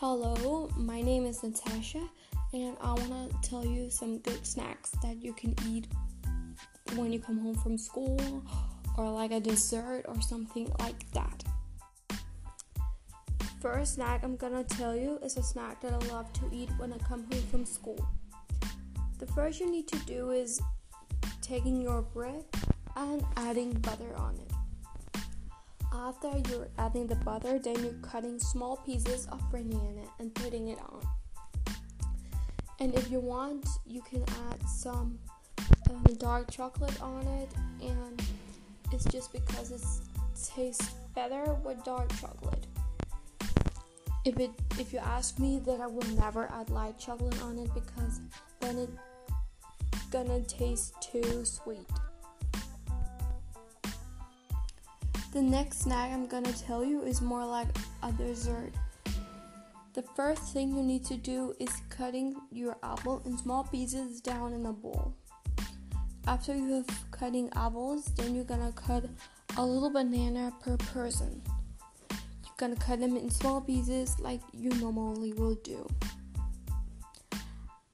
Hello, my name is Natasha, and I want to tell you some good snacks that you can eat when you come home from school, or like a dessert or something like that. First snack I'm gonna tell you is a snack that I love to eat when I come home from school. The first you need to do is taking your bread and adding butter on it. After you're adding the butter, then you're cutting small pieces of banana and putting it on. And if you want, you can add some um, dark chocolate on it, and it's just because it tastes better with dark chocolate. If it, if you ask me, then I will never add light chocolate on it because then it's gonna taste too sweet. The next snack I'm gonna tell you is more like a dessert. The first thing you need to do is cutting your apple in small pieces down in a bowl. After you have cutting apples, then you're gonna cut a little banana per person. You're gonna cut them in small pieces like you normally will do.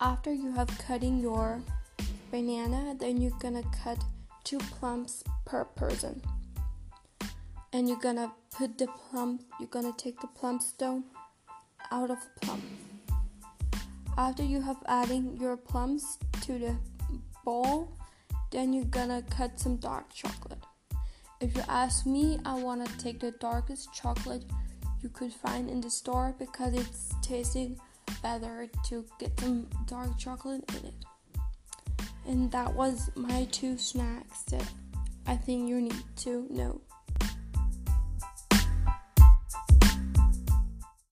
After you have cutting your banana, then you're gonna cut two plums per person and you're gonna put the plum you're gonna take the plum stone out of the plum. After you have adding your plums to the bowl then you're gonna cut some dark chocolate. If you ask me i want to take the darkest chocolate you could find in the store because it's tasting better to get some dark chocolate in it. And that was my two snacks that i think you need to know